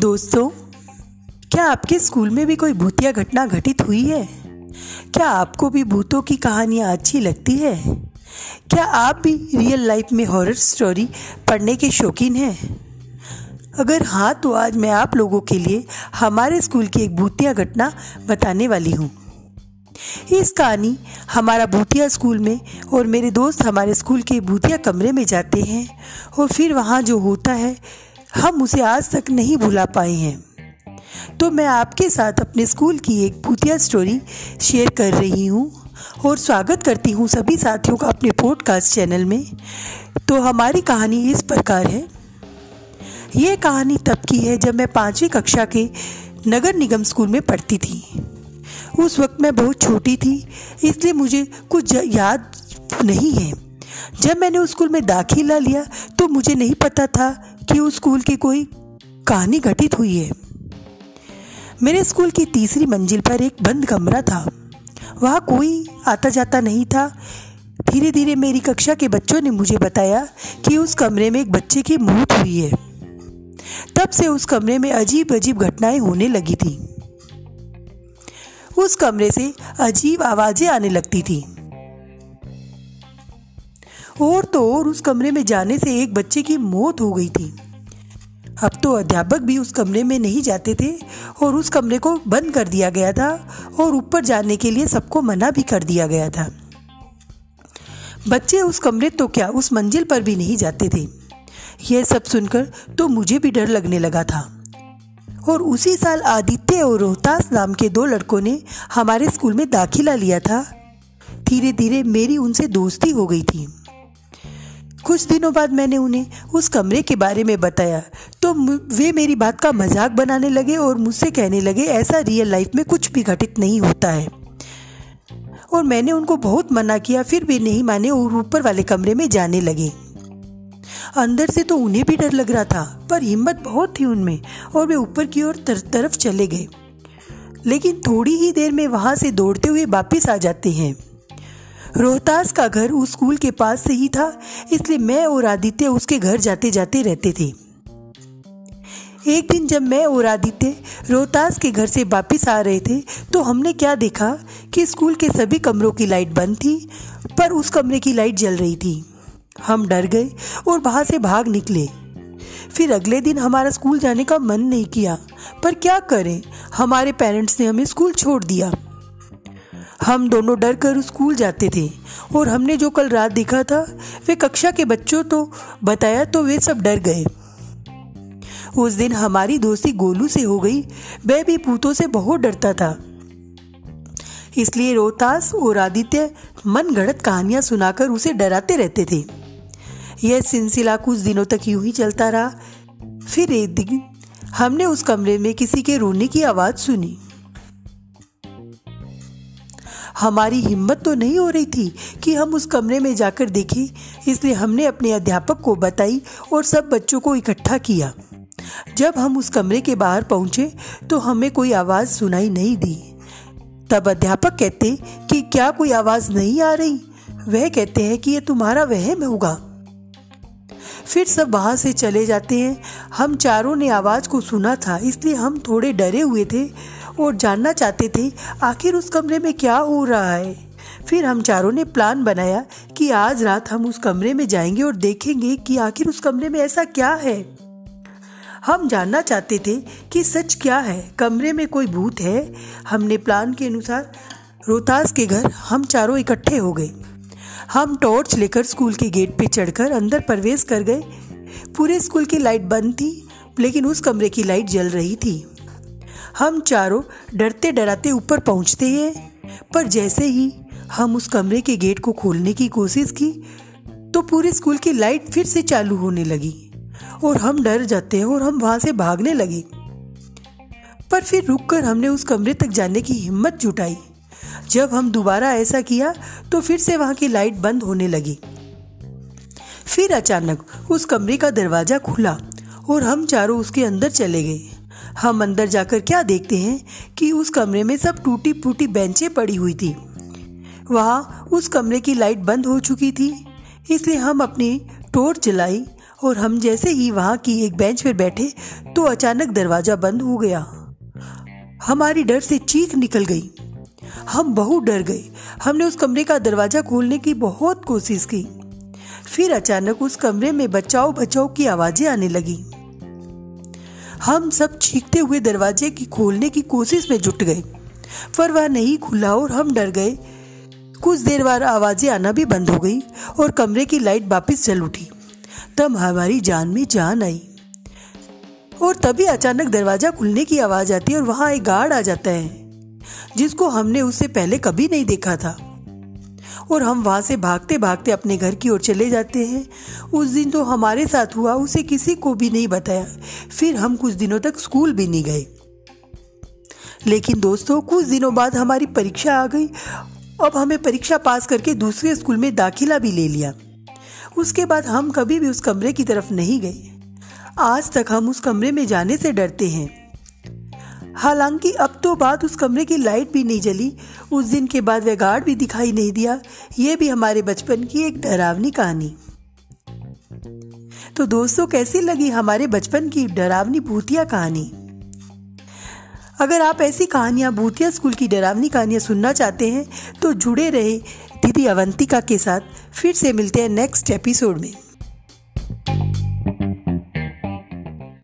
दोस्तों, क्या आपके स्कूल में भी कोई भूतिया घटना घटित हुई है? क्या आपको भी भूतों की कहानियाँ अच्छी लगती है? क्या आप भी रियल लाइफ में हॉरर स्टोरी पढ़ने के शौकीन हैं? अगर हाँ तो आज मैं आप लोगों के लिए हमारे स्कूल की एक भूतिया घटना बताने वाली हूँ। इस कहानी हमारा भूतिया स्कूल में और मेरे दोस्त हमारे स्कूल के भूतिया कमरे में जाते हैं और फिर वहाँ जो होता है हम उसे आज तक नहीं भुला पाए हैं। तो मैं आपके साथ अपने स्कूल की एक भूतिया स्टोरी शेयर कर रही हूँ और स्वागत करती हूँ सभी साथियों का अपने पॉडकास्ट चैनल में। तो हमारी कहानी इस प्रकार है। ये कहानी तब की है जब मैं पाँचवीं कक्षा के नगर निगम स्कूल में पढ़ती थी। उस वक्त मैं बहुत छोटी थी, इसलिए मुझे कुछ याद नहीं है। जब मैंने उस स्कूल में दाखिला लिया तो मुझे नहीं पता था कि उस स्कूल की, कोई कहानी घटित हुई है। मेरे स्कूल की तीसरी मंजिल पर एक बंद कमरा था। वहाँ कोई आता जाता नहीं था। धीरे धीरे मेरी कक्षा के बच्चों ने मुझे बताया कि उस कमरे में एक बच्चे की मौत हुई है। तब से उस कमरे में अजीब अजीब घटनाएँ होने लगी थी। उस कमरे से अजीब आवाज़ें आने लगती थी। और तो और उस कमरे में जाने से एक बच्चे की मौत हो गई थी। अब तो अध्यापक भी उस कमरे में नहीं जाते थे और उस कमरे को बंद कर दिया गया था और ऊपर जाने के लिए सबको मना भी कर दिया गया था। बच्चे उस कमरे तो क्या उस मंजिल पर भी नहीं जाते थे। यह सब सुनकर तो मुझे भी डर लगने लगा था। और उसी साल आदित्य और रोहतास नाम के दो लड़कों ने हमारे स्कूल में दाखिला लिया था। धीरे धीरे मेरी उनसे दोस्ती हो गई थी। कुछ दिनों बाद मैंने उन्हें उस कमरे के बारे में बताया। तो वे मेरी बात का मज़ाक बनाने लगे और मुझसे कहने लगे ऐसा रियल लाइफ में कुछ भी घटित नहीं होता है। और मैंने उनको बहुत मना किया फिर भी नहीं माने और ऊपर वाले कमरे में जाने लगे। अंदर से तो उन्हें भी डर लग रहा था पर हिम्मत बहुत थी उनमें और वे ऊपर की ओर तर, तरफ़ चले गए। लेकिन थोड़ी ही देर में वहाँ से दौड़ते हुए वापस आ जाते हैं। रोहतास का घर उस स्कूल के पास से ही था, इसलिए मैं और आदित्य उसके घर जाते जाते रहते थे। एक दिन जब मैं और आदित्य रोहतास के घर से वापस आ रहे थे तो हमने क्या देखा कि स्कूल के सभी कमरों की लाइट बंद थी, पर उस कमरे की लाइट जल रही थी। हम डर गए और वहाँ से भाग निकले। फिर अगले दिन हमारा स्कूल जाने का मन नहीं किया, पर क्या करें? हमारे पेरेंट्स ने हमें स्कूल छोड़ दिया। हम दोनों डर कर स्कूल जाते थे और हमने जो कल रात देखा था, वे कक्षा के बच्चों तो बताया तो वे सब डर गए। उस दिन हमारी दोस्ती गोलू से हो गई, वह भी भूतों से बहुत डरता था। इसलिए रोहतास और आदित्य मन गढ़त कहानियाँ सुनाकर उसे डराते रहते थे। यह सिलसिला कुछ दिनों तक यूँ ही चलता रहा। फिर एक दिन हमने उस कमरे में किसी के रोने की आवाज़ सुनी। हमारी हिम्मत तो नहीं हो रही थी कि हम उस कमरे में जाकर देखें। इसलिए हमने अपने अध्यापक को बताई और सब बच्चों को इकट्ठा किया। जब हम उस कमरे के बाहर पहुँचे तो हमें कोई आवाज़ सुनाई नहीं दी। तब अध्यापक कहते, कि क्या कोई आवाज़ नहीं आ रही? वह कहते हैं कि यह तुम्हारा वहम होगा। फिर सब वहाँ से चले जाते हैं। हम चारों ने आवाज़ को सुना था, इसलिए हम थोड़े डरे हुए थे। और जानना चाहते थे, आखिर उस कमरे में क्या हो रहा है। फिर हम चारों ने प्लान बनाया कि आज रात हम उस कमरे में जाएँगे और देखेंगे कि आखिर उस कमरे में ऐसा क्या है। हम जानना चाहते थे कि सच क्या है, कमरे में कोई भूत है। हमने प्लान के अनुसार रोहतास के घर हम चारों इकट्ठे हो गए। हम टॉर्च लेकर स्कूल के गेट पे चढ़कर अंदर प्रवेश कर गए। पूरे स्कूल की लाइट बंद थी, लेकिन उस कमरे की लाइट जल रही थी। हम चारों डरते डराते ऊपर पहुँचते हैं। पर जैसे ही हम उस कमरे के गेट को खोलने की कोशिश की तो पूरे स्कूल की लाइट फिर से चालू होने लगी और हम डर जाते हैं और हम वहाँ से भागने लगे। पर फिर रुककर हमने उस कमरे तक जाने की हिम्मत जुटाई। जब हम दोबारा ऐसा किया तो फिर से वहाँ की लाइट बंद होने लगी। फिर अचानक उस कमरे का दरवाज़ा खुला और हम चारों उसके अंदर चले गए। हम अंदर जाकर क्या देखते हैं कि उस कमरे में सब टूटी फूटी बेंचें पड़ी हुई थी। वहाँ उस कमरे की लाइट बंद हो चुकी थी, इसलिए हम अपनी टोर्च जलाई और हम जैसे ही वहाँ की एक बेंच पर बैठे तो अचानक दरवाज़ा बंद हो गया। हमारी डर से चीख निकल गई। हम बहुत डर गए। हमने उस कमरे का दरवाज़ा खोलने की बहुत कोशिश की। फिर अचानक उस कमरे में बचाओ बचाओ की आवाज़ें आने लगी। हम सब चीखते हुए दरवाजे की खोलने की कोशिश में जुट गए। पर वह नहीं खुला और हम डर गए। कुछ देर बाद आवाज़ें आना भी बंद हो गई और कमरे की लाइट वापस जल उठी। तब हमारी जान में जान आई। और तभी अचानक दरवाज़ा खुलने की आवाज़ आती है और वहाँ एक गार्ड आ जाता है, जिसको हमने उससे पहले कभी नहीं देखा था। और हम वहाँ से भागते भागते अपने घर की ओर चले जाते हैं। उस दिन तो हमारे साथ हुआ, उसे किसी को भी नहीं बताया। फिर हम कुछ दिनों तक स्कूल भी नहीं गए। लेकिन दोस्तों, कुछ दिनों बाद हमारी परीक्षा आ गई। अब हमें परीक्षा पास करके दूसरे स्कूल में दाखिला भी ले लिया। उसके बाद हम कभी भी उस कमरे की तरफ़ नहीं गए। आज तक हम उस कमरे में जाने से डरते हैं। हालाँकि अब तो बात उस कमरे की लाइट भी नहीं जली। उस दिन के बाद वह गार्ड भी दिखाई नहीं दिया। ये भी हमारे बचपन की एक डरावनी कहानी। तो दोस्तों, कैसी लगी हमारे बचपन की डरावनी भूतिया कहानी? अगर आप ऐसी कहानियाँ, भूतिया स्कूल की डरावनी कहानियाँ सुनना चाहते हैं तो जुड़े रहे दीदी अवंतिका के साथ। फिर से मिलते हैं नेक्स्ट एपिसोड में।